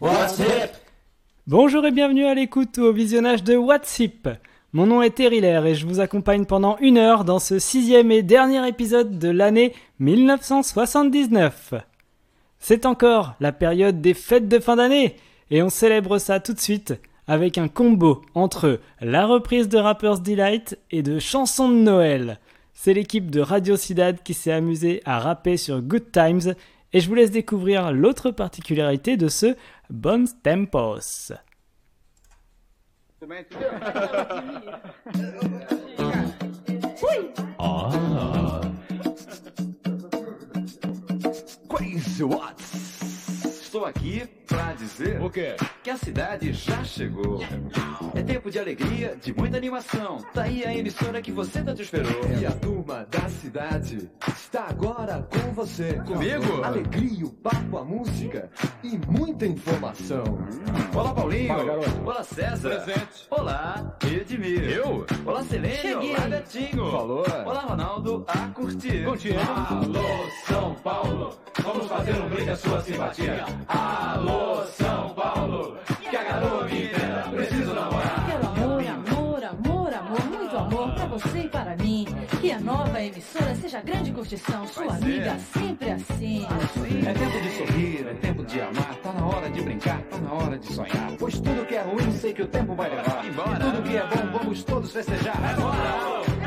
What's hip? Bonjour et bienvenue à l'écoute ou au visionnage de What's hip? Mon nom est Terry et je vous accompagne pendant une heure dans ce sixième et dernier épisode de l'année 1979. C'est encore la période des fêtes de fin d'année et on célèbre ça tout de suite avec un combo entre la reprise de Rapper's Delight et de chansons de Noël. C'est l'équipe de Radio Cidade qui s'est amusée à rapper sur Good Times et je vous laisse découvrir l'autre particularité de ce Bon Tempos. Ah. Crazy Watts. Estou aqui pra dizer O quê? que a cidade já chegou. É tempo de alegria, de muita animação. Tá aí a emissora que você tanto esperou. E a turma da cidade está agora com você. Comigo? Alegria, o papo, a música e muita informação. Olá, Paulinho. Fala, garoto. Olá, César. Presente. Olá, Edmir. Eu? Olá, Selênio. Cheguei. Olá, Betinho. Falou. Olá, Ronaldo. A curtir. Contigo. Alô, São Paulo. Vamos fazer um brinde à sua simpatia. Alô, São Paulo. Que a garoa me. Preciso namorar. Quero amor, amor, amor, amor, muito amor pra você e para mim. Que a nova emissora seja grande curtição, sua Vai ser. amiga sempre assim. É tempo de sorrir, é tempo de amar. Tá na hora de brincar, tá na hora de sonhar. Pois tudo que é ruim sei que o tempo vai levar. Embora. E tudo que é bom vamos todos festejar. Um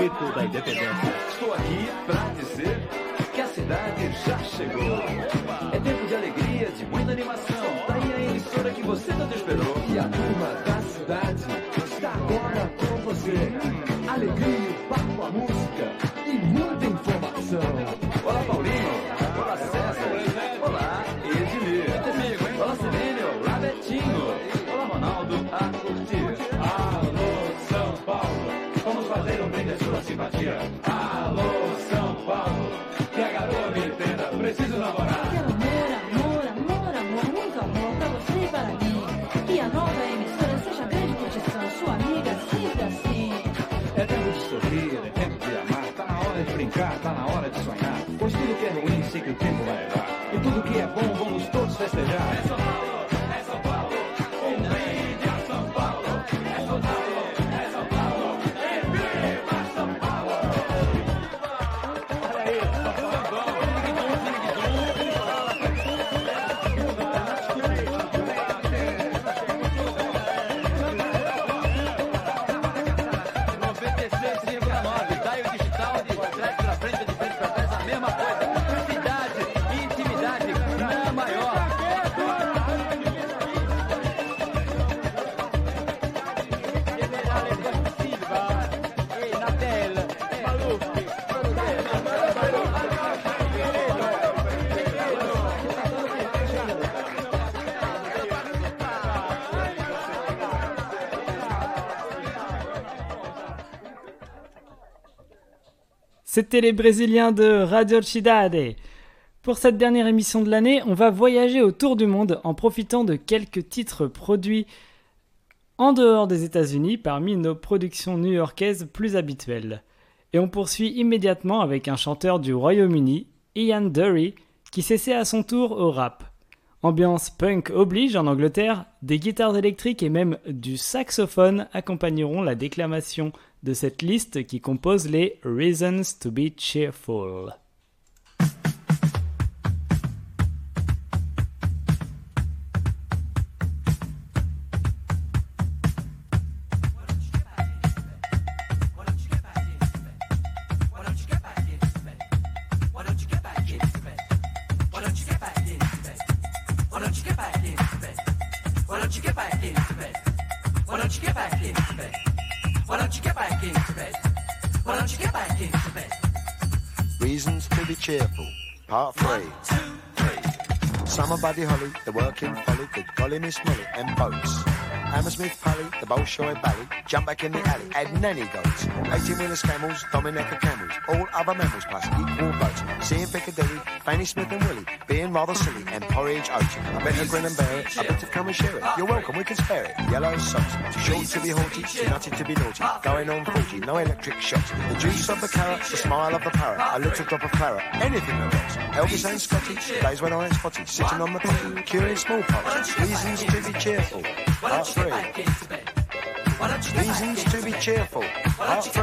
gritaram o grito da independência. C'était les Brésiliens de Radio Cidade. Pour cette dernière émission de l'année, on va voyager autour du monde en profitant de quelques titres produits en dehors des États-Unis parmi nos productions new-yorkaises plus habituelles. Et on poursuit immédiatement avec un chanteur du Royaume-Uni, Ian Dury, qui s'essaie à son tour au rap. Ambiance punk oblige en Angleterre, des guitares électriques et même du saxophone accompagneront la déclamation de cette liste qui compose les Reasons to be Cheerful. Working folly, the golly Miss Molly, and boats. Hammersmith Pally, the Bolshoi Bally, jump back in the alley, add nanny goats, 18 minutes camels, Dominica camels, all other mammals plus equal boats, seeing Piccadilly, Fanny Smith and Willie, being rather silly, and porridge ocean. I bet you grin and bear it, I better come and share it. You're welcome, we can spare it. Yellow socks, too short to be haughty, too nutty to be naughty, going on 40, no electric shocks. The juice of the carrot, the smile of the parrot, a little drop of claret, anything that works. Elvis and Scotty, days when I am spotty, sitting on the potty, curing smallpox, reasons to be cheerful. 3. Reasons to be cheerful, part 3.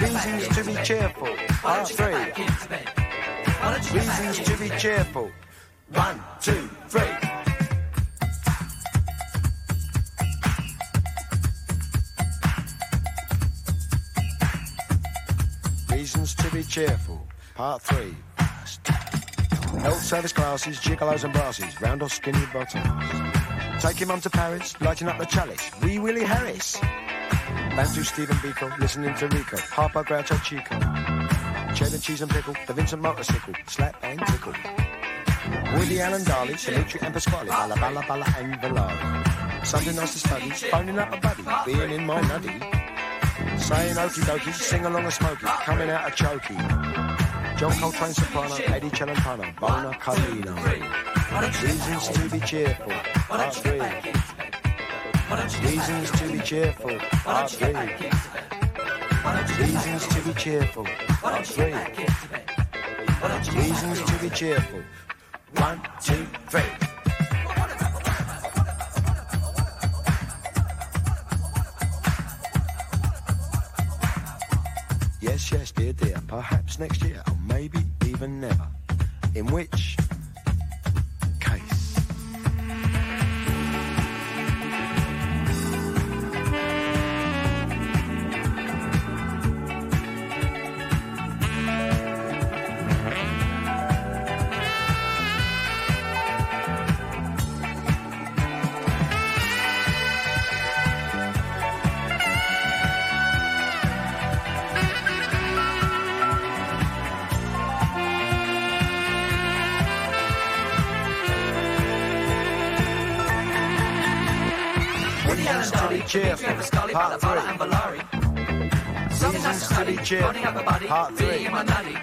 Reasons to be cheerful, part 3. Reasons to be cheerful. One, two, three. Reasons to be cheerful, part three. Health service classes, gigolos and brasses, round or skinny bottoms. Taking mum to Paris, lighting up the chalice. Wee Willie Harris. Bantu Stephen Biko, listening to Rico. Harper Groucho Chico. Cheddar cheese and pickle, the Vincent motorcycle. Slap and tickle. Woody Allen Darley, Dimitri and Pasquale. Balla Balla Balla and Valari. Sunday nights to study, phoning up a buddy, being in my nuddy. Saying okie dokie, sing along a smoky, coming out a chokey. John Coltrane soprano, Eddie Celentano, Bona Carlino. Reasons to be cheerful, part three. Reasons to be cheerful, part three. Reasons to be cheerful, part three. Reasons to be cheerful. One, two, three. Yes, yes, dear, dear. Perhaps next year, or maybe even never. In which Part three. and Valari. Something nice to Reasons to be study, running up a buddy, Part three. being in my nutty.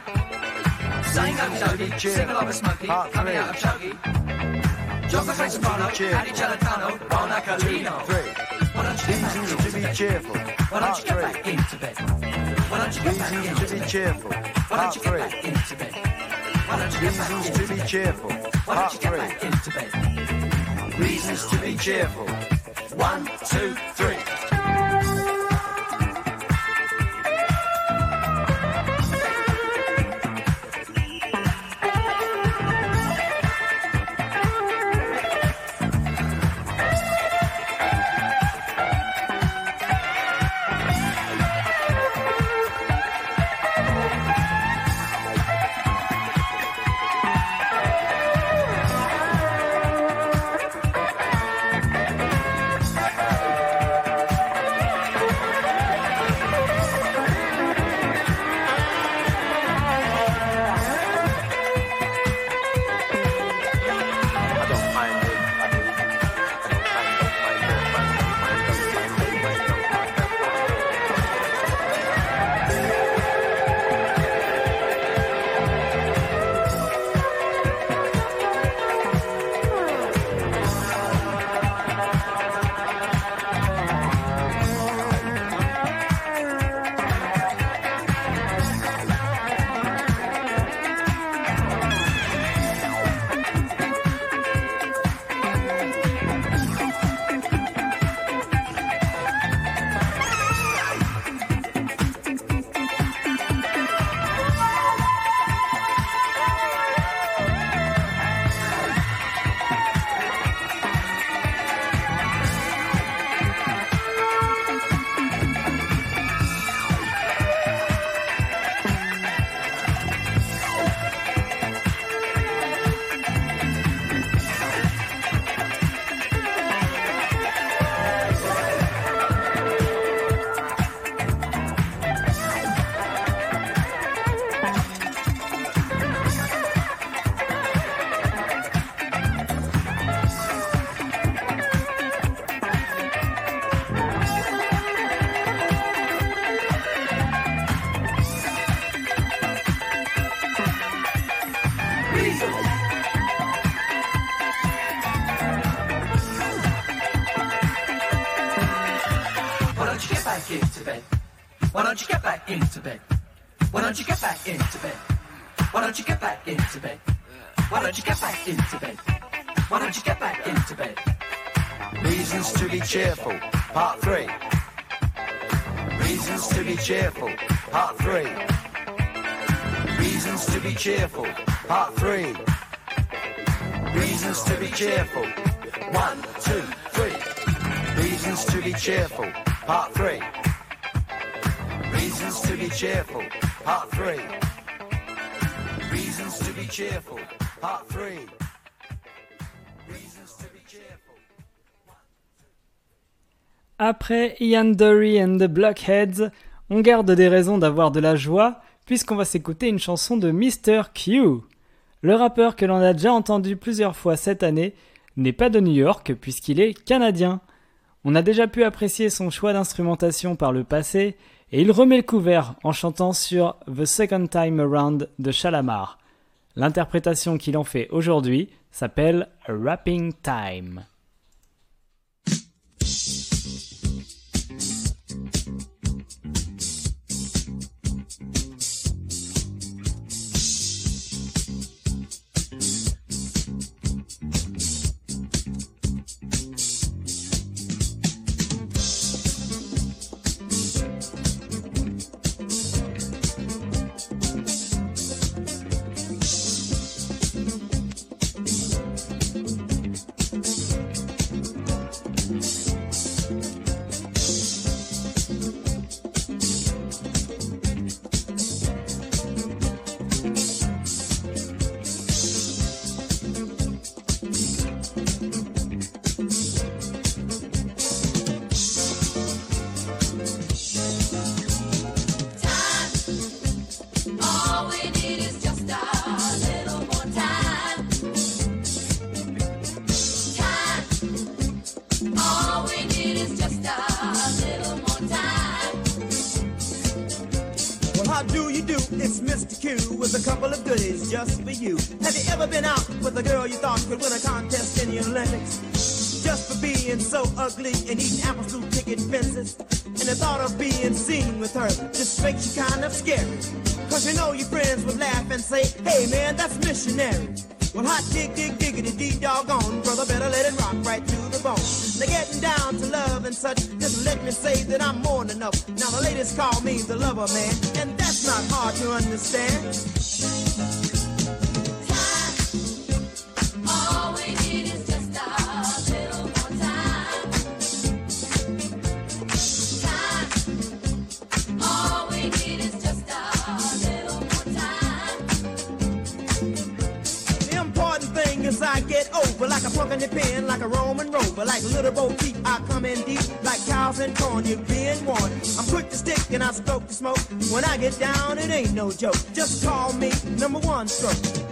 Saying okie to be dokie, cheerful. sing along with Smokey, Part coming three. out of Chuggy. John Coltrane soprano, cheerful. Eddie Celentano, Bona Carlino. Three. Why don't you get Reasons to be bed? cheerful, Why don't part you get three. back into bed? Why don't you get back Reasons into to be bed? cheerful, Why part don't you get three. back into bed? Why don't you get back Reasons into to be bed? cheerful, Why part don't you get three. back into bed? Reasons to be cheerful. One, two, three. Back into bed? Why don't you get back into bed? Why don't you get back into bed? Why don't you get back into bed? Reasons to be cheerful, part three. Reasons to be cheerful, part three. Reasons to be cheerful, part three. Reasons to be cheerful. One, two, three. Reasons to be cheerful, part three. Reasons to be cheerful, part. Reasons to be cheerful, part. Après Ian Dury and the Blockheads, on garde des raisons d'avoir de la joie puisqu'on va s'écouter une chanson de Mr. Q. Le rappeur que l'on a déjà entendu plusieurs fois cette année n'est pas de New York puisqu'il est canadien. On a déjà pu apprécier son choix d'instrumentation par le passé et il remet le couvert en chantant sur The Second Time Around de Shalamar. L'interprétation qu'il en fait aujourd'hui s'appelle Rapping Time. Just for you. Have you ever been out with a girl you thought could win a contest in the Olympics? Just for being so ugly and eating apples through picket fences. And the thought of being seen with her just makes you kind of scary. Cause you know your friends would laugh and say, hey man, that's missionary. Well, hot dig, dig, diggity, dee doggone, brother, better let it rock right to the bone. Now getting down to love and such, just let me say that I'm more than enough. Now the ladies call me the lover man, and that's not hard to understand. Smoke. When I get down, it ain't no joke. Just call me number one stroke.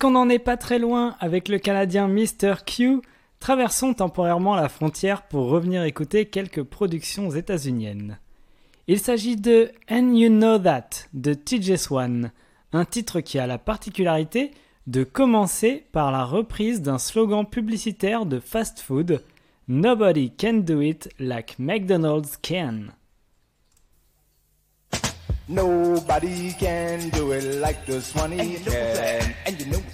Puisqu'on n'en est pas très loin avec le Canadien Mr. Q, traversons temporairement la frontière pour revenir écouter quelques productions états-uniennes. Il s'agit de And You Know That de TJ Swan, un titre qui a la particularité de commencer par la reprise d'un slogan publicitaire de fast-food Nobody can do it like McDonald's can. Nobody can do it like the Swanee can.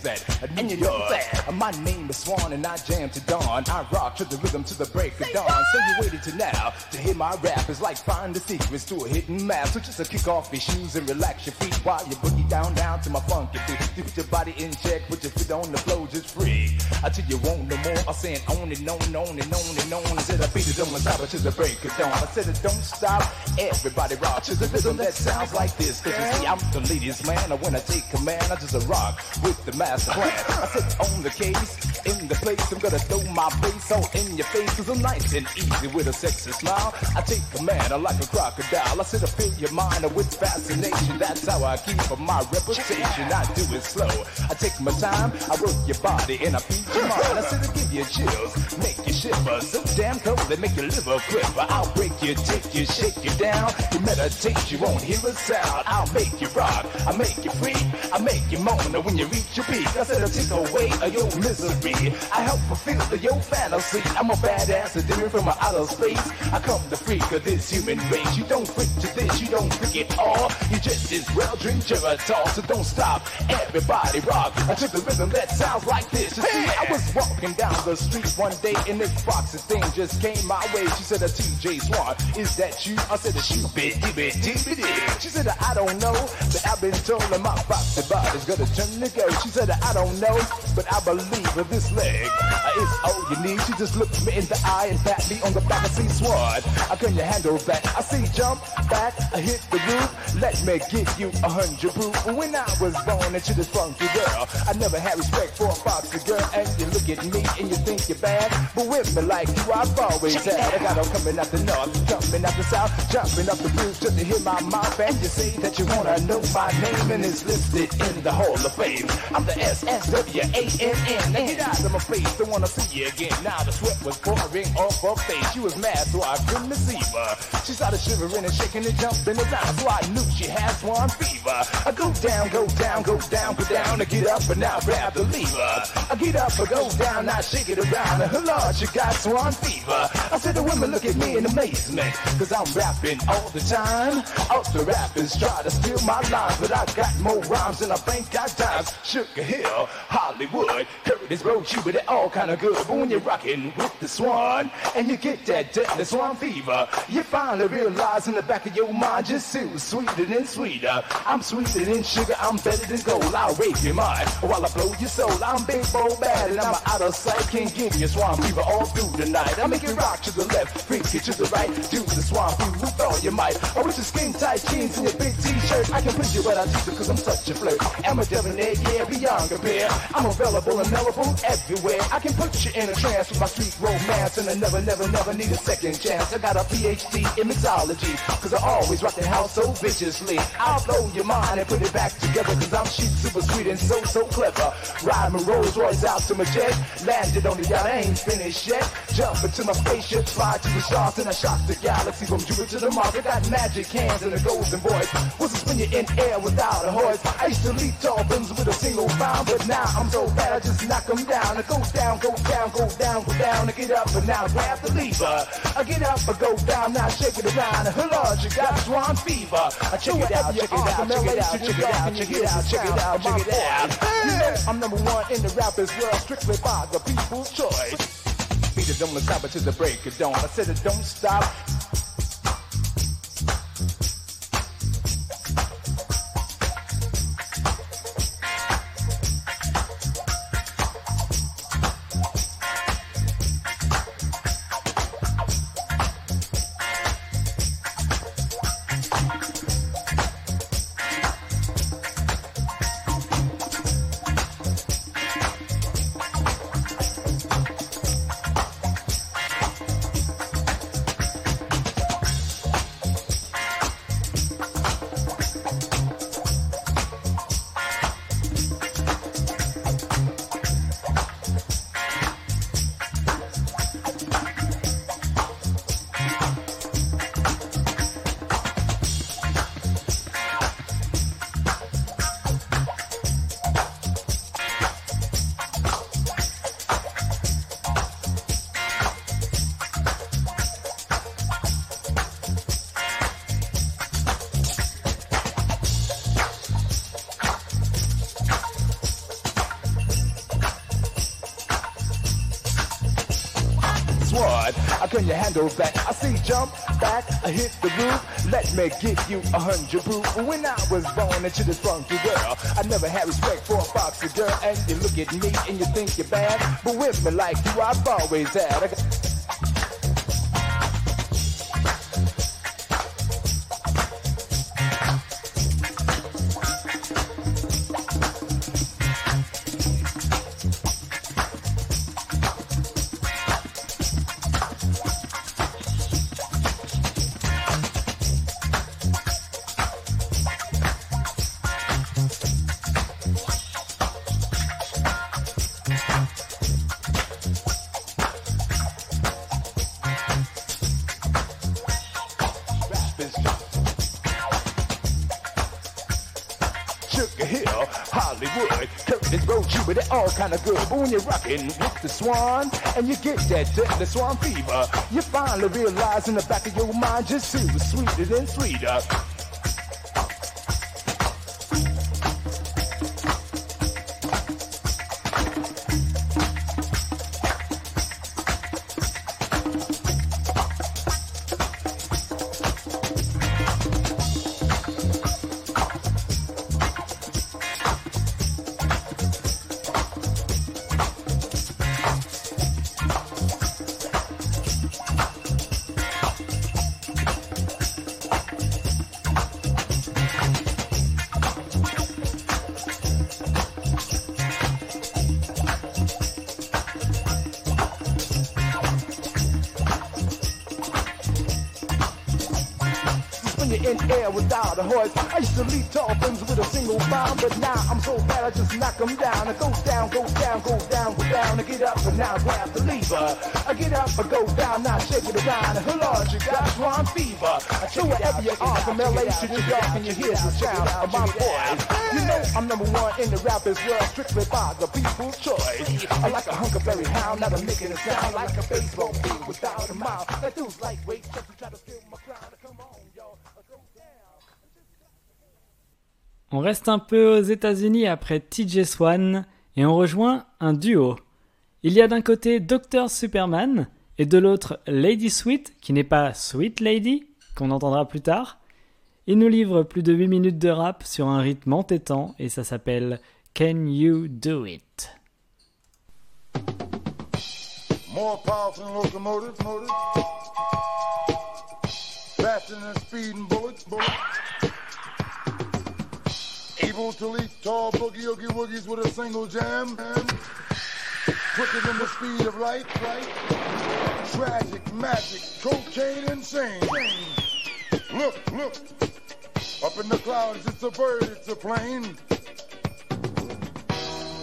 That. And you know that. My name is Swan and I jam to dawn. I rock to the rhythm to the break of dawn. So you waited to now to hear my rap. It's like find the secrets to a hidden map. So just to kick off your shoes and relax your feet while you boogie down down to my funky beat. You put your body in check, put your feet on the floor, just free. Until you want no more. I'm saying on and on and on and on and on. I said I beat it on the top to the break of dawn. I said it don't stop. Everybody rock to the rhythm that sounds like this. Cause you see, I'm the ladies man. And when I take command, I just a rock with the master plan. I sit on the case, in the place, I'm gonna throw my bass all in your face. Cause I'm nice and easy with a sexy smile. I take command, I like a crocodile. I sit I fill your mind with fascination. That's how I keep up my reputation. I do it slow. I take my time, I work your body and I feed your mind. I said I give you chills, make you shiver. So damn cold, they make your liver quiver. I'll break you, take you, shake you down. You meditate, you won't hear a sound. I'll make you rock, I make you free, I make you moan when you reach your peak. I said I'll take away your misery. I help fulfill your fantasy. I'm a badass, a demon from outer space. I come to freak of this human race. You don't freak to this, you don't freak at all. You just as well drink Geritol, so don't stop. Everybody rock. I took the rhythm that sounds like this. You see, I was walking down the street one day and this boxing thing just came my way. She said, "A TJ Swan, is that you?" I said, "A shoot bit, dibby, dibby, She said, "I don't know, but I've been told that my boxing body's gonna turn to go." She said, "I don't know, but I believe that this leg uh, is all you need." She just looked me in the eye and pat me on the back. I see Swan, I couldn't handle that. I see jump back, I hit the roof. Let me give you a hundred proof. When I was born into this funky girl, I never had respect for a boxer girl. And you look at me and you think you're bad, but with me like you, I've always had. I got them coming out the north, jumping out the south, jumping up the roof just to hear my mouth. And you say that you wanna know my name, and it's listed in the Hall of Fame. I'm the S S W A N N. Now get out of my face, don't wanna see you again. Now the sweat was pouring off her face. She was mad, so I couldn't receive her. She started shivering and shaking and jumping around, so I knew she had swan fever. I go down, go down, go down, go down, and get up and now grab the lever. I get up and go down, now shake it around, and her Lord, she got swan fever. I said the women look at me in amazement, cause I'm rapping all the time. All the rappers try to steal my lines, but I got more rhymes than I think I times. Sugar Hill, Hollywood, Curtis Road, you, but they all kinda good. But when you're rocking with the swan, and you get that deadly swan fever, you finally realize in the back of your mind, just too sweeter than sweeter. I'm sweeter than sugar, I'm better than gold. I'll rape your mind while I blow your soul. I'm big, bold, bad, and I'm out of sight. Can't give you a swan fever all through the night. I make it rock to the left, freak it to the right, do the swan fever with all your might. I with your skin tight jeans and your big t-shirt, I can put you where I teach cause I'm such a flirt. I'm a debonair, yeah, compare. I'm available and mellowable everywhere. I can put you in a trance with my sweet romance, and I never, never, never need a second chance. I got a PhD in mixology, cause I always rock the house so viciously. I'll blow your mind and put it back together, cause I'm chic, super sweet, and so, so clever. Ride my Rolls Royce out to my jet, landed on the yacht, I ain't finished yet. Jump into my spaceship, fly to the stars, and I shock the galaxy from Jupiter to the Mars. I got magic hands and a golden voice. Was a spin you in air without a horse. I used to leap tall buildings with a single bound, but now I'm so bad I just knock them down. I go down, go down, go down, go down, I get up and now I grab the lever. I get up, I go down, now shake it around. Lord, you got swan fever. I check it out, check it out, check it out, check it out, check it out, check it out, check it out. I'm number one in the rappers world, strictly by the people's choice. Beat it on the top to the break of dawn. I said it don't stop. Can you handle that? I see jump back, I hit the roof. Let me give you a hundred proof. When I was born into this funky world, I never had respect for a foxy girl. And you look at me and you think you're bad, but with me like you, I've always had. Kind of good. But when you're rocking with the swan and you get that deadly swan fever, you finally realize in the back of your mind just who was sweeter than sweeter. In air without a horse. I used to leap tall things with a single bomb, but now I'm so bad I just knock them down. I go down, go down, go down, go down, I get up and now grab the lever. I get up, I go down, now shake it around. And Lord, you got swan fever. So wherever you are, from LA to New York, and you hear the sound of my voice. You know I'm number one in the rappers world, strictly by the people's choice. I like a huckleberry hound, not a making a sound like a baseball field without a mouth. That dude's lightweight, just to try to steal my crown. On reste un peu aux États-Unis après TJ Swan et on rejoint un duo. Il y a d'un côté Dr Superman et de l'autre Lady Sweet, qui n'est pas Sweet Lady, qu'on entendra plus tard. Il nous livre plus de 8 minutes de rap sur un rythme entêtant et ça s'appelle Can You Do It? More powerful motives. Faster than. Able to leap tall boogie oogie woogies with a single jam. Quicker than the speed of light, light. Tragic, magic, cocaine insane. Look, look. Up in the clouds, it's a bird, it's a plane.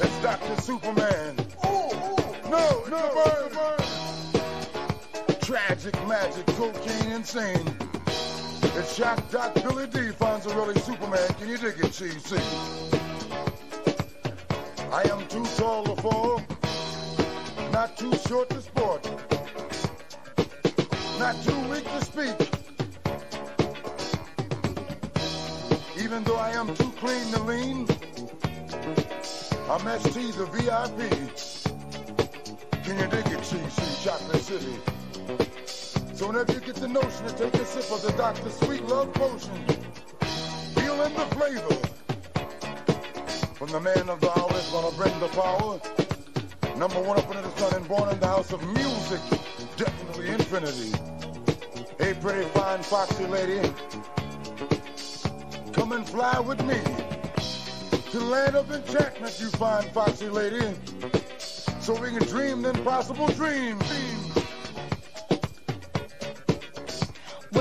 It's Dr. Superman. Oh, no, no, bird, bird. Tragic magic, cocaine insane. It's Shock Doc Billy D finds a really Superman. Can you dig it, CC? I am too tall to fall, not too short to sport, not too weak to speak. Even though I am too clean to lean, I'm ST the VIP. Can you dig it, CC? Chocolate City. Whenever you get the notion to take a sip of the Dr. Sweet Love Potion, feeling the flavor from the man of the hour is gonna bring the power. Number one up under the sun and born in the house of music, definitely infinity. Hey, pretty fine foxy lady, come and fly with me to land of enchantment, you fine foxy lady, so we can dream the impossible dream.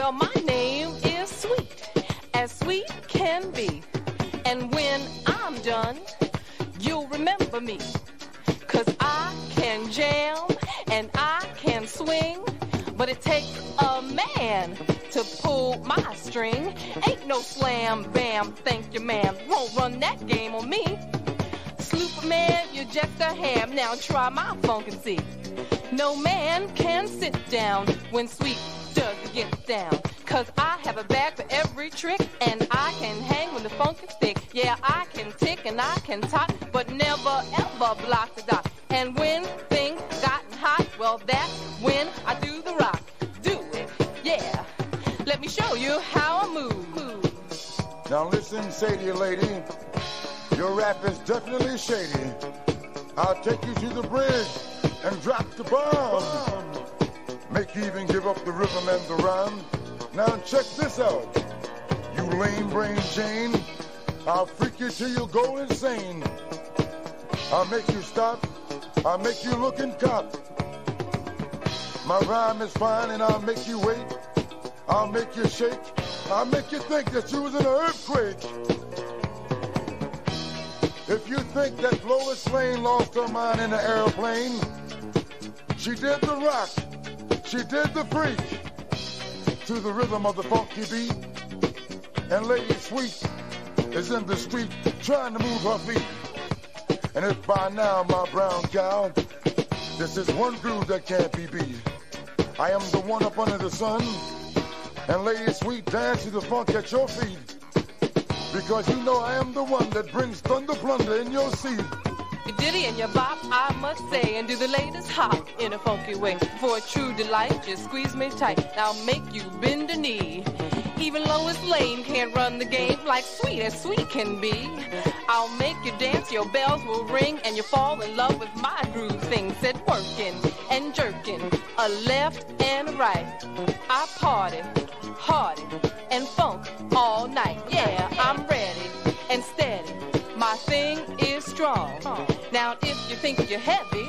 Well, my name is Sweet, as sweet can be. And when I'm done, you'll remember me. Cause I can jam and I can swing, but it takes a man to pull my string. Ain't no slam bam, thank you ma'am, ham, now try my funk and see. No man can sit down when sweet does get down. Cause I have a bag for every trick, and I can hang when the funk is thick. Yeah, I can tick and I can talk, but never ever block the dot. And when things gotten hot, well, that's when I do the rock. Do it, yeah. Let me show you how I move. Now listen, Sadie lady, your rap is definitely shady. I'll take you to the bridge and drop the bomb. Make you even give up the rhythm and the rhyme. Now check this out. You lame brain Jane, I'll freak you till you go insane. I'll make you stop, I'll make you look and cop. My rhyme is fine and I'll make you wait. I'll make you shake. I'll make you think that you was in an earthquake. If you think that Lois Lane lost her mind in the airplane, she did the rock. She did the freak to the rhythm of the funky beat. And Lady Sweet is in the street trying to move her feet. And if by now, my brown cow, this is one groove that can't be beat. I am the one up under the sun. And Lady Sweet dance to the funk at your feet. Because you know I am the one that brings thunder plunder in your seat. Ditty and your bop, I must say, and do the latest hop in a funky way. For a true delight, just squeeze me tight. I'll make you bend a knee. Even Lois Lane can't run the game like sweet as sweet can be. I'll make you dance, your bells will ring, and you'll fall in love with my groove thing. Said working and jerking, a left and a right. I party, hardy, and funk all night. Yeah, I'm ready and steady. My thing is strong. Now, if you think you're heavy,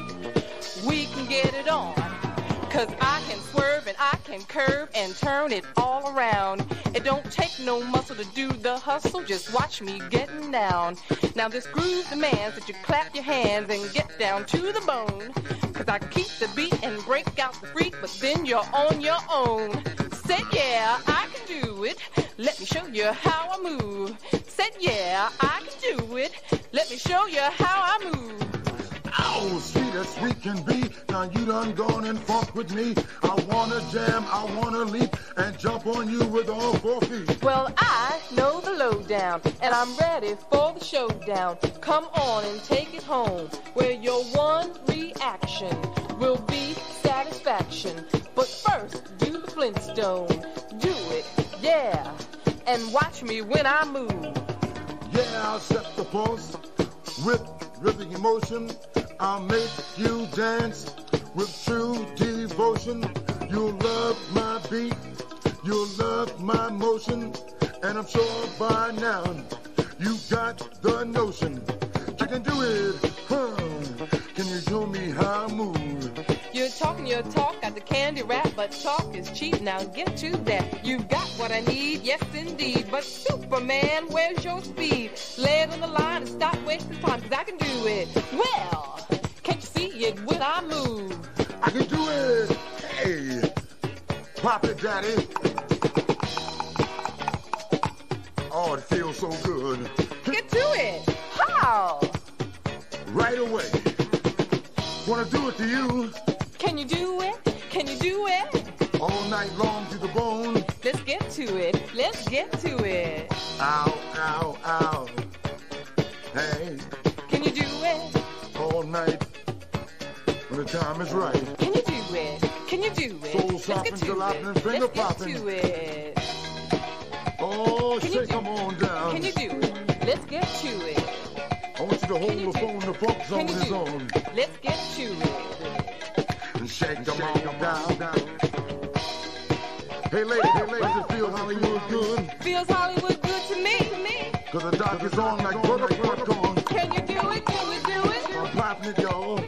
we can get it on. Cause I can swerve and I can curve and turn it all around. It don't take no muscle to do the hustle, just watch me getting down. Now this groove demands that you clap your hands and get down to the bone. Cause I keep the beat and break out the freak, but then you're on your own. Said yeah, I can do it. Let me show you how I move. Said yeah, I can do it. Let me show you how I move. Ow, sweet as sweet can be. Now you done gone and funk with me. I wanna jam, I wanna leap and jump on you with all four feet. Well, I know the lowdown, and I'm ready for the showdown. Come on and take it home, where your one reaction will be satisfaction. But first, do the Flintstone. Do it, yeah, and watch me when I move. Yeah, I'll set the pulse with rhythmic emotion. I'll make you dance with true devotion. You'll love my beat, you'll love my motion, and I'm sure by now you got the notion. You can do it, huh? Can you show me how I move? You're talking your talk, got the candy rap, but talk is cheap. Now get to that. You've got what I need, yes indeed. But Superman, where's your speed? Lay it on the line and stop wasting time, cause I can do it. Well, can't you see it when I move? I can do it. Hey, pop it, daddy. Oh, it feels so good. Get to it. How? Right away. Wanna do it to you Can you do it? Can you do it? all night long to the bone. Let's get to it. Let's get to it. Ow, ow, ow. Hey, Can you do it? all night when the time is right. Can you do it? Can you do it? Soul Let's get shopping, to jaloping, it. finger Let's get to it. Oh, Can shake do- 'em on down. Can you do it? Let's get to it. I want you to hold the phone, the funk zone you is do- on. Let's get to it. And shake 'em on down. Hey, lady, hey, lady, does it feel Hollywood good? Feels Hollywood good to me. To me. Cause the doc is on like butter popcorn. Can you do it? Can we do it? I'm popping it, y'all.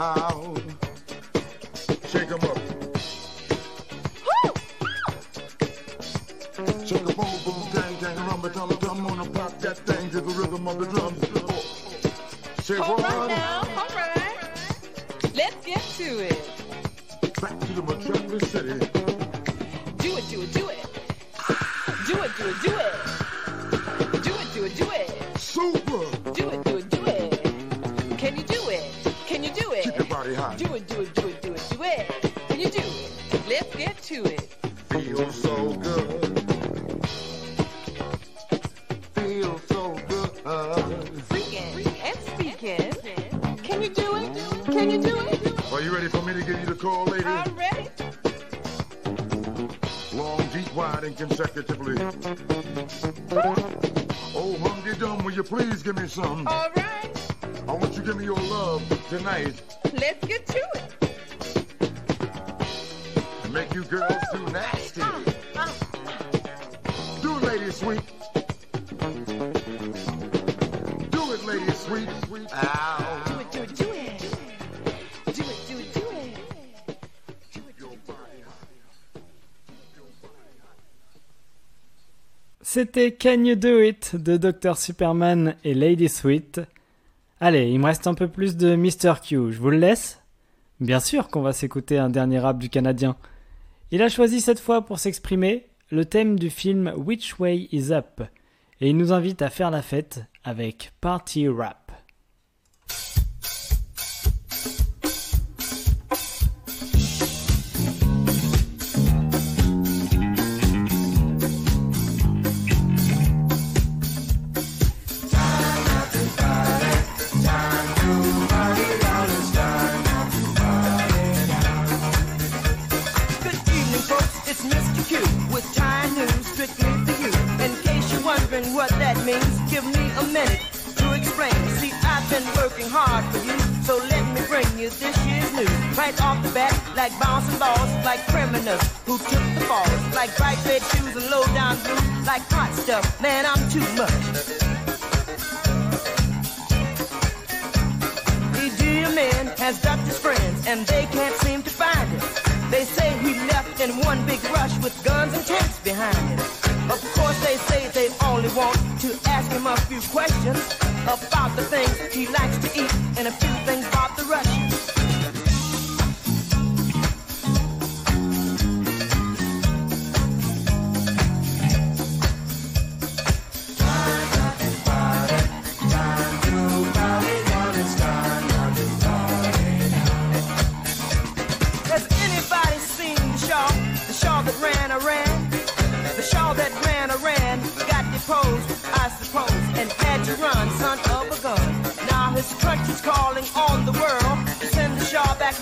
Ow, for me to give you the call, lady? I'm ready. Long, deep, wide, and consecutively. Oh, hungry dumb, will you please give me some? All right. I want you to give me your love tonight Let's get to it. and make you girls too nasty. Uh, uh, uh. Do it, lady sweet. Do it, lady sweet. C'était Can You Do It de Dr Superman et Lady Sweet. Allez, il me reste un peu plus de Mr. Q, je vous le laisse Bien sûr qu'on va s'écouter un dernier rap du Canadien. Il a choisi cette fois pour s'exprimer le thème du film Which Way Is Up et il nous invite à faire la fête avec Party Rap. Give me a minute to explain. See, I've been working hard for you, so let me bring you this year's news. Right off the bat, like bouncing balls, like criminals who took the falls, like bright red shoes and low down blues, like hot stuff. Man, I'm too much. E.G. man has ducked his friends, and they can't seem to find him. They say he left in one big rush with guns and tanks behind him. Of course, they say they only want to ask him a few questions about the things he likes to eat and a few things about the Russians. Has anybody seen the Shaw? The Shaw that ran a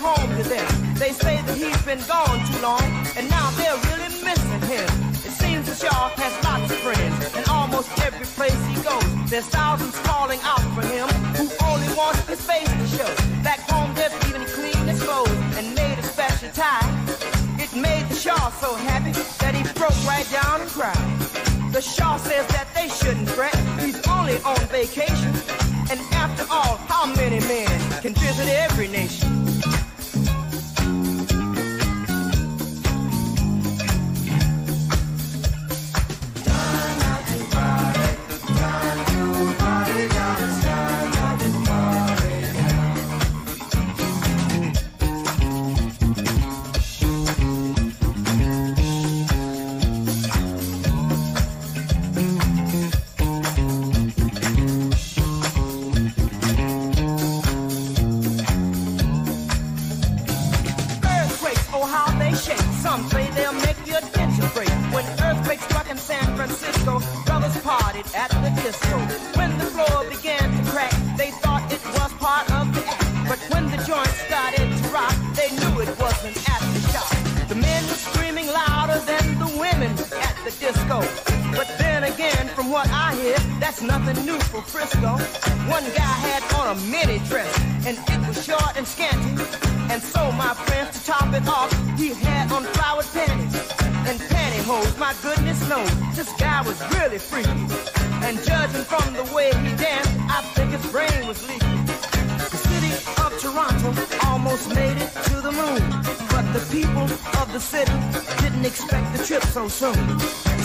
home to them. They say that he's been gone too long, and now they're really missing him. It seems the Shaw has lots of friends, and almost every place he goes, there's thousands calling out for him who only wants his face to show. Back home, they've even cleaned his clothes and made a special tie. It made the Shaw so happy that he broke right down and cried. The Shaw says that they shouldn't fret, he's only on vacation. And after all, how many men can visit every nation? That's nothing new for Frisco. One guy had on a mini dress, and it was short and scanty. And so, my friends, to top it off, he had on flowered panties and pantyhose. My goodness knows, this guy was really freaky. And judging from the way he danced, I think his brain was leaky. Toronto almost made it to the moon. But the people of the city didn't expect the trip so soon.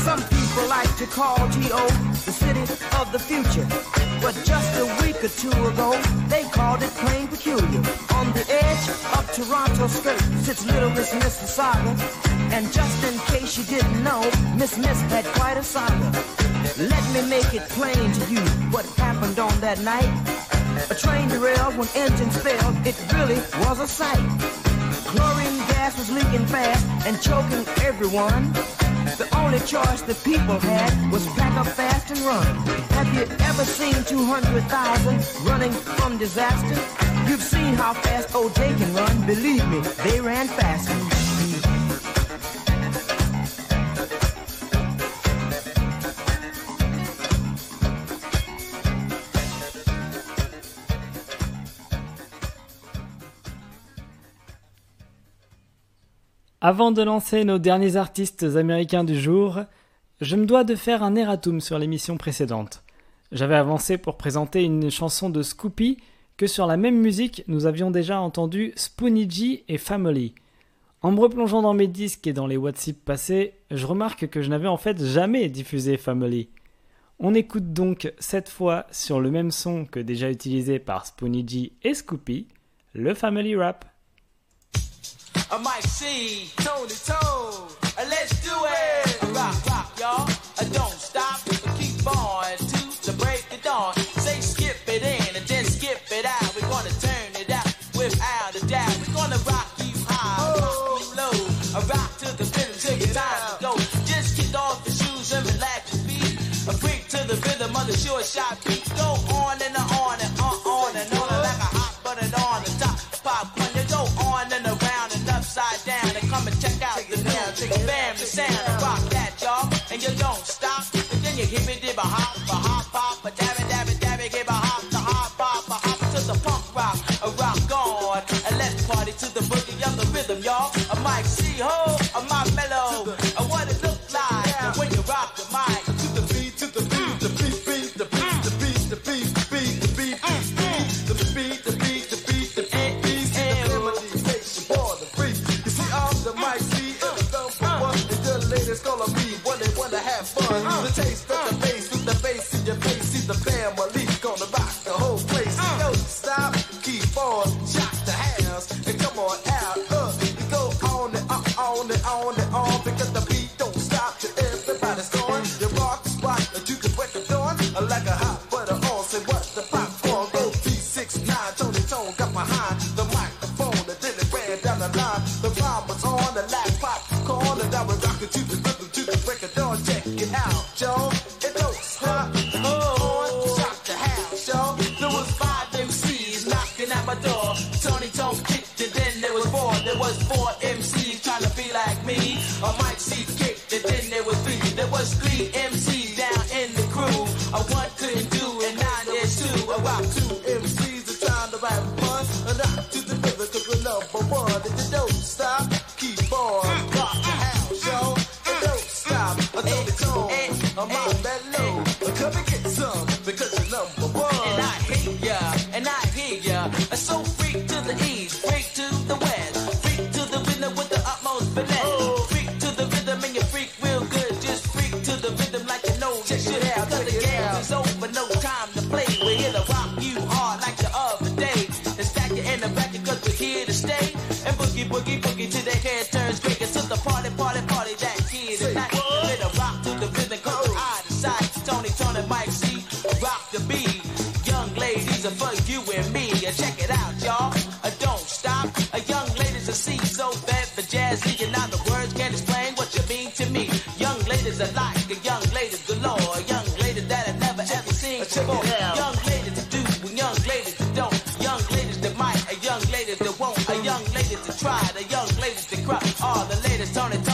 Some people like to call T.O. the city of the future. But just a week or two ago, they called it plain peculiar. On the edge of Toronto Strait sits little Miss Mississauga. And just in case you didn't know, Miss Miss had quite a saga. Let me make it plain to you what happened on that night. A train derailed when engines failed. It really was a sight. Chlorine gas was leaking fast and choking everyone. The only choice the people had was pack up fast and run. Have you ever seen 200,000 running from disaster? You've seen how fast OJ can run. Believe me, they ran faster. Avant de lancer nos derniers artistes américains du jour, je me dois de faire un erratum sur l'émission précédente. J'avais avancé pour présenter une chanson de Scoopy que sur la même musique nous avions déjà entendu Spoonie G et Family. En me replongeant dans mes disques et dans les WhatsApp passés, je remarque que je n'avais en fait jamais diffusé Family. On écoute donc cette fois sur le même son que déjà utilisé par Spoonie G et Scoopy, le Family Rap. I might see Tony Toe. Uh, let's do it. Uh, rock, rock, y'all. Uh, don't stop. Uh, keep on to the break of dawn. Say skip it in and then skip it out. We're gonna turn it out without a doubt. We're gonna rock you high, rock you low. Uh, rock to the rhythm till your time to go. Just kick off your shoes and relax your feet. A freak to the rhythm of the short shot beat. Sound rock that, y'all. And you don't stop. And then you hit me dib a a hop,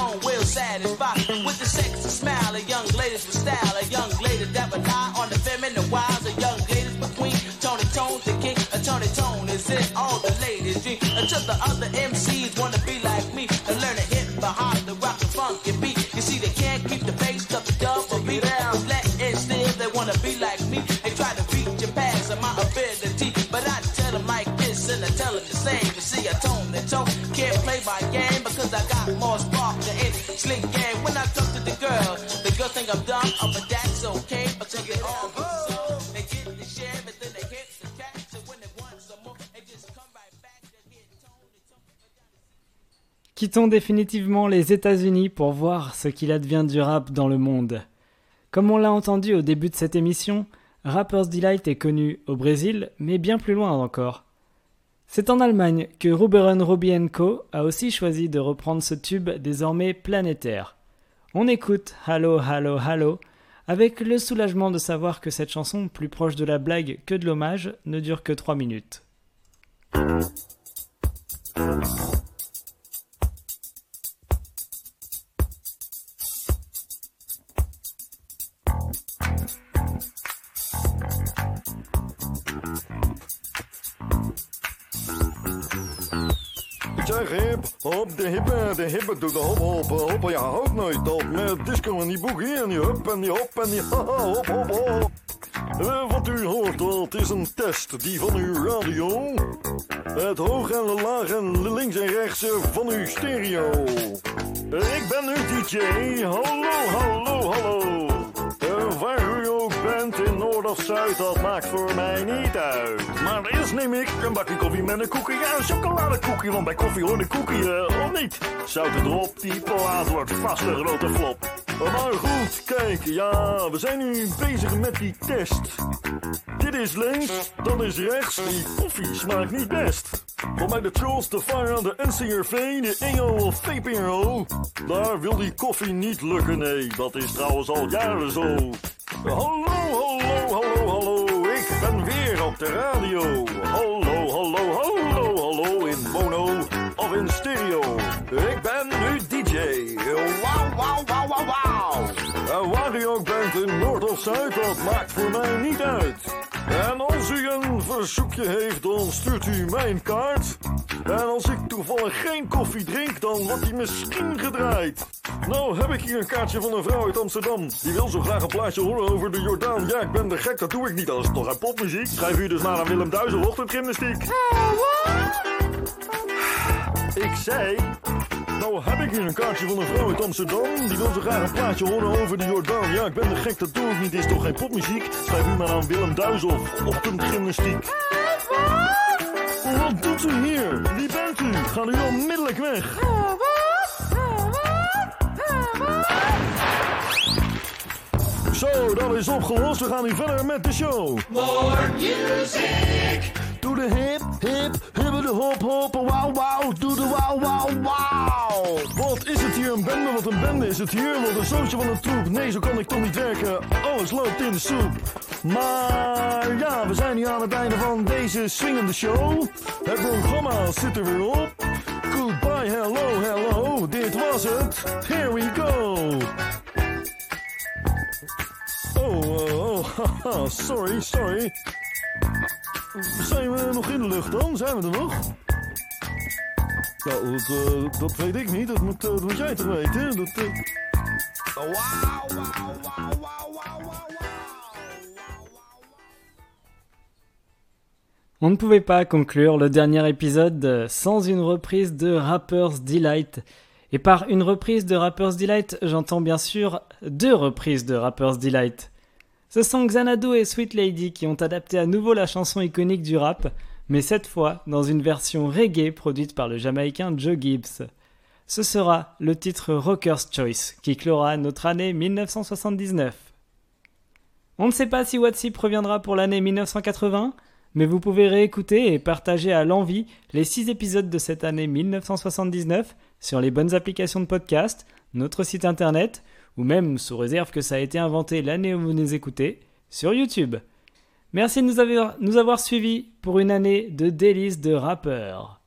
Tone will satisfy. With the sexy smile, a young ladies with style. A young ladies that rely on the feminine wiles. A young ladies between Tony Tone the king. A Tony Tone is in all the ladies dream. Until the other MCs wanna be like me and learn to hit behind the rock and funk funky beat. You see, they can't keep the bass up the double beat. But let it still, they wanna be like me. They try to reach and pass my ability. But I tell them like this, and I tell him the same. You see, I tone the toe. Can't play my game oh. Quittons définitivement les États-Unis pour voir ce qu'il advient du rap dans le monde. Comme on l'a entendu au début de cette émission, Rapper's Delight est connu au Brésil, mais bien plus loin encore. C'est en Allemagne que Ruberon Robbie Co a aussi choisi de reprendre ce tube désormais planétaire. On écoute Hallo Hallo Hallo avec le soulagement de savoir que cette chanson, plus proche de la blague que de l'hommage, ne dure que 3 minutes. Zeg hip, hop, de hippe, de hippe doet de hop, hop, hop. Ja, houdt nooit op met disco en die boogie en die hup en die hop en die haha, hop, hop, hop. Eh, Wat u hoort, dat is een test die van uw radio. Het hoog en de laag en links en rechts eh, van uw stereo. Ik ben uw DJ, hallo, hallo. Of Zuid, dat maakt voor mij niet uit. Maar eerst neem ik een bakje koffie met een koekie. Ja, een chocoladekoekie, want bij koffie hoort een koekie, eh, of niet? Zout erop, die plaat wordt vast een grote flop. Maar goed, kijk, ja, we zijn nu bezig met die test. Dit is links, dat is rechts, die koffie smaakt niet best. Voor mij de Trolls, de Fire, de NCRV, de EO of VPRO. Daar wil die koffie niet lukken, nee, dat is trouwens al jaren zo. Hallo, hallo, de radio. Hallo, hallo, hallo, hallo, in mono of in stereo. Ik ben nu DJ. Wauw, wauw, wauw, wauw, wauw. En waar u ook bent, in Noord of Zuid, dat maakt voor mij niet uit. En als u een verzoekje heeft, dan stuurt u mijn kaart. En als ik toevallig geen koffie drink, dan wordt die misschien gedraaid. Nou heb ik hier een kaartje van een vrouw uit Amsterdam. Die wil zo graag een plaatje horen over de Jordaan. Ja, ik ben de gek, dat doe ik niet. Dat is toch geen popmuziek? Schrijf u dus maar aan Willem Duizel, ochtendgymnastiek. Ik zei... Nou heb ik hier een kaartje van een vrouw uit Amsterdam. Die wil zo graag een plaatje horen over de Jordaan. Ja, ik ben de gek, dat doe ik niet. Is toch geen popmuziek? Schrijf u maar aan Willem Duizel, ochtendgymnastiek. Wat doet u hier? Wie bent u? Ga nu onmiddellijk weg. Zo, dat is opgelost. We gaan nu verder met de show. More music. Hip, hip, hibbe de hop, hop, wauw, wauw. Doe de wauw, wauw, wauw. Wat is het hier een bende? Wat een bende is het hier? Wat een zootje van een troep. Nee, zo kan ik toch niet werken. Alles loopt in de soep. Maar ja, we zijn nu aan het einde van deze swingende show. Het programma zit er weer op. Goodbye, hello, hello. Dit was het. Here we go. Oh, oh, oh, sorry, sorry. On ne pouvait pas conclure le dernier épisode euh, sans une reprise de Rapper's Delight. Et par une reprise de Rapper's Delight, j'entends bien sûr deux reprises de Rapper's Delight. Ce sont Xanadu et Sweet Lady qui ont adapté à nouveau la chanson iconique du rap, mais cette fois dans une version reggae produite par le Jamaïcain Joe Gibbs. Ce sera le titre Rocker's Choice qui clora notre année 1979. On ne sait pas si Watsip reviendra pour l'année 1980, mais vous pouvez réécouter et partager à l'envie les 6 épisodes de cette année 1979 sur les bonnes applications de podcast, notre site internet, ou même sous réserve que ça a été inventé l'année où vous nous écoutez, sur YouTube. Merci de nous avoir, nous suivis pour une année de délices de rappeurs.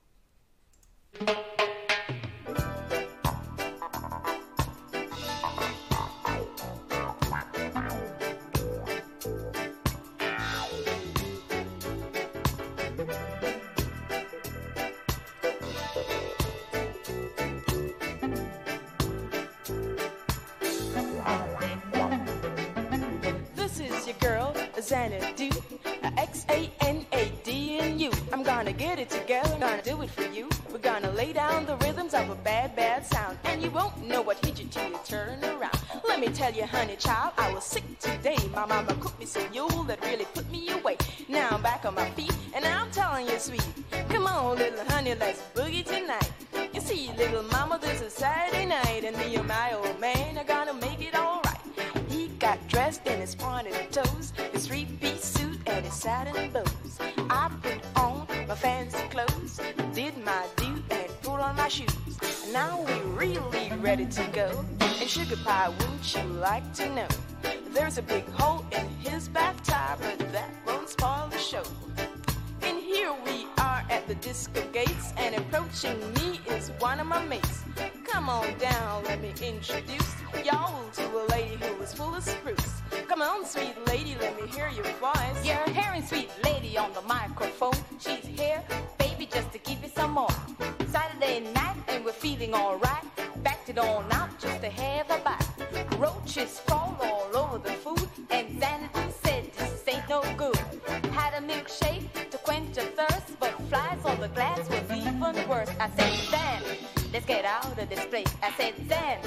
A N A D N U. I'm gonna get it together, gonna do it for you. We're gonna lay down the rhythms of a bad, bad sound. And you won't know what hit you till you turn around. Let me tell you, honey child, I was sick today. My mama cooked me some yule that really put me away. Now I'm back on my feet, and I'm telling you, sweet. Come on, little honey, let's boogie tonight. You see, little mama, this is Saturday night, and me shoes. Now we're really ready to go. And sugar pie, wouldn't you like to know? There's a big hole in his tire, but that won't spoil the show. Here we are at the disco gates, and approaching me is one of my mates. Come on down, let me introduce y'all to a lady who is full of spruce. Come on, sweet lady, let me hear your voice. You're hearing sweet lady on the microphone. She's here, baby, just to give you some more. Saturday night, and we're feeling alright. Backed it on out just to have a bite. Roaches crawl all over the food, and Xanadu said this ain't no good. Had a milkshake quench your thirst, but flies on the glass was even worse. I said, Zan, let's get out of this place. I said, Zan,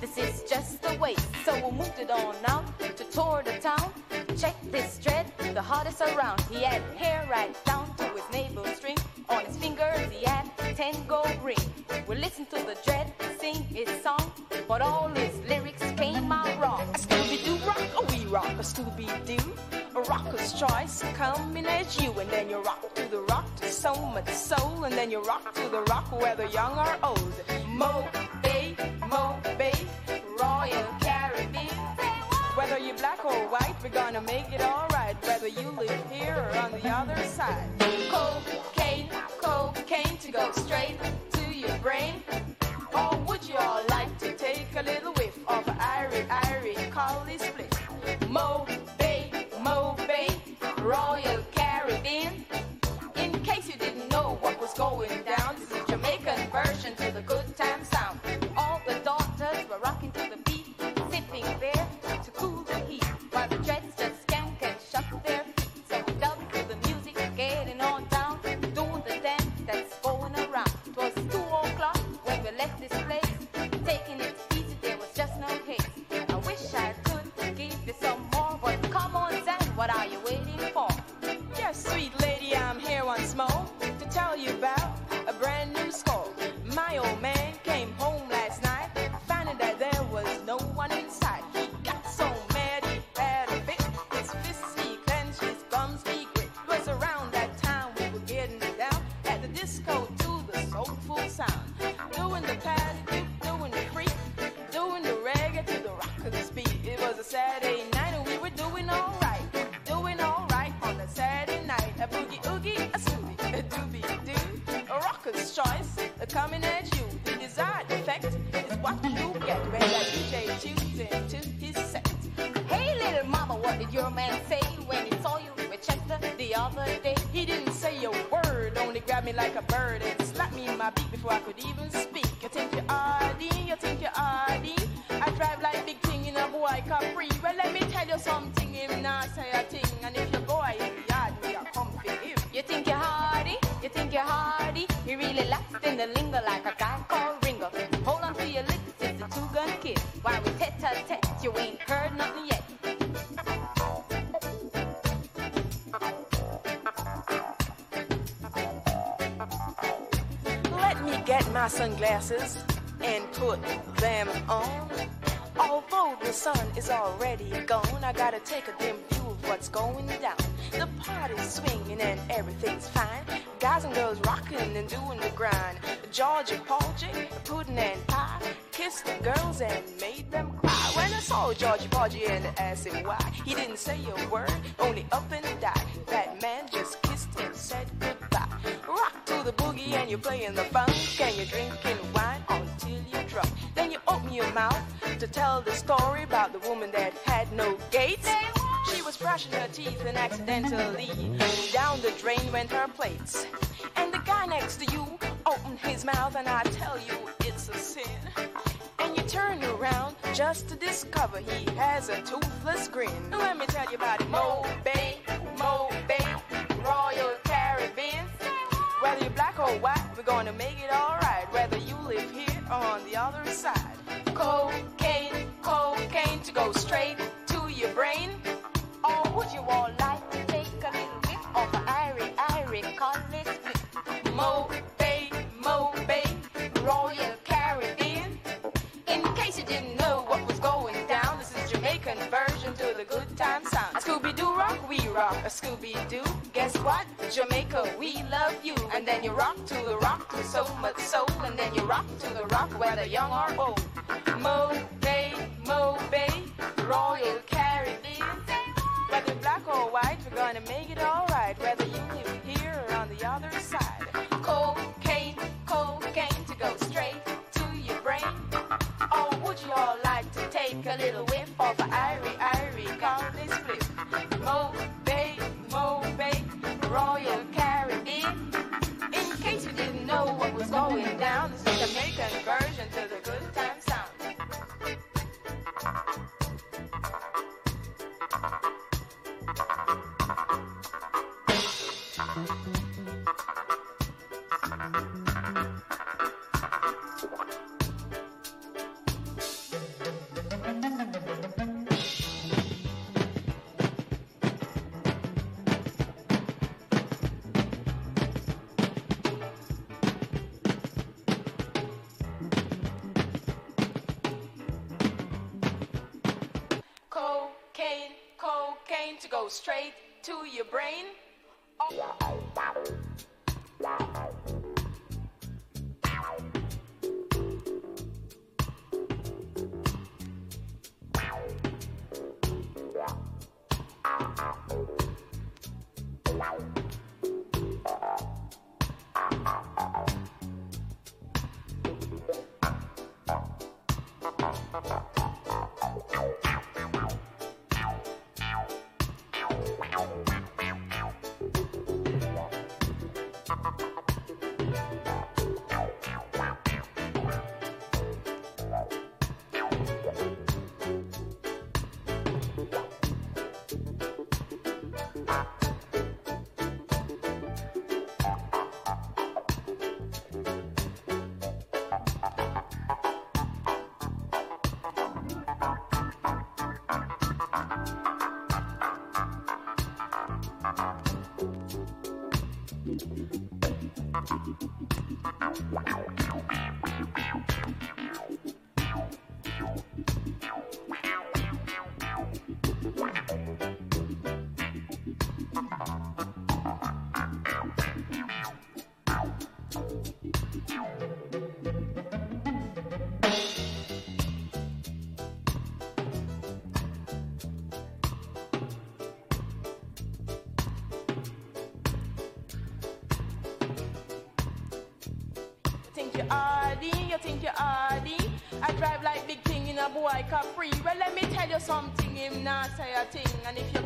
this is just a waste. So we moved it on out to tour the town. Check this dread, the hottest around. He had hair right down to his navel string. On his fingers, he had ten gold ring. We listened to the dread sing his song, but all his lyrics came out wrong. A Scooby-Doo rock, oh we rock a Scooby-Doo. A rocker's choice coming at you, and then you rock to the rock to so much soul, and then you rock to the rock whether young or old. Mo Bay, Mo Bay, Royal Caribbean. Whether you're black or white, we're gonna make it alright. Whether you live here or on the other side. Cocaine, cocaine to go straight to your brain. Or would you all like to take a little whiff of Irie, Irie, Collie Split? Mo Royal my beak before I could even speak. You think you're hardy, you think you're RD. I drive like big thing in a boy Capri. Well, let me tell you something, him not say a thing. And if your boy in the yard, we are comfy him. You think you're hardy? You think you're hardy? He really laps in the lingo like a guy my sunglasses and put them on. Although the sun is already gone, I gotta take a dim view of what's going down. The party's swinging and everything's fine. Guys and girls rocking and doing the grind. Georgia Porgy, pudding and pie, kissed the girls and made them cry. When I saw Georgie Porgy and asked him why, he didn't say a word, only up and died. That man just kissed and said goodbye. Rock to the boogie and you're playing the funk and you're drinking wine until you're drunk. Then you open your mouth to tell the story about the woman that had no gates. She was brushing her teeth and accidentally down the drain went her plates. And the guy next to you opened his mouth and I tell you it's a sin. And you turn around just to discover he has a toothless grin. Let me tell you about it. Mo Bay, Mo Bay, Royal. Whether you're black or white, we're gonna make it alright. Whether you live here or on the other side. Cocaine, cocaine to go straight to your brain. Or would you all like to take a little whiff of a Irie, Irie, color split? Mo Bay, Mobe, Royal Caribbean. In case you didn't know what was going down, this is Jamaican version to the good time sound. Scooby Doo rock, we rock. A Scooby Doo, what? Jamaica, we love you. And then you rock to the rock to so much soul, and then you rock to the rock, whether young or old. Mo Bay, Mobe, Royal Caribbean. Whether black or white, we're gonna make it alright. Whether you live here or on the other side. Cocaine, cocaine to go straight to your brain. Or would you all like to take a little you think you're hardy. I drive like big thing in a boy Capri. Well, let me tell you something, him not say a thing. And if you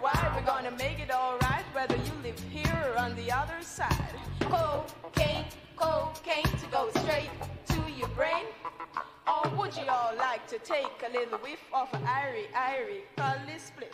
White, we're gonna make it alright, whether you live here on the other side. Cocaine, cocaine to go straight to your brain. Or would you all like to take a little whiff of Irie, Irie, call split?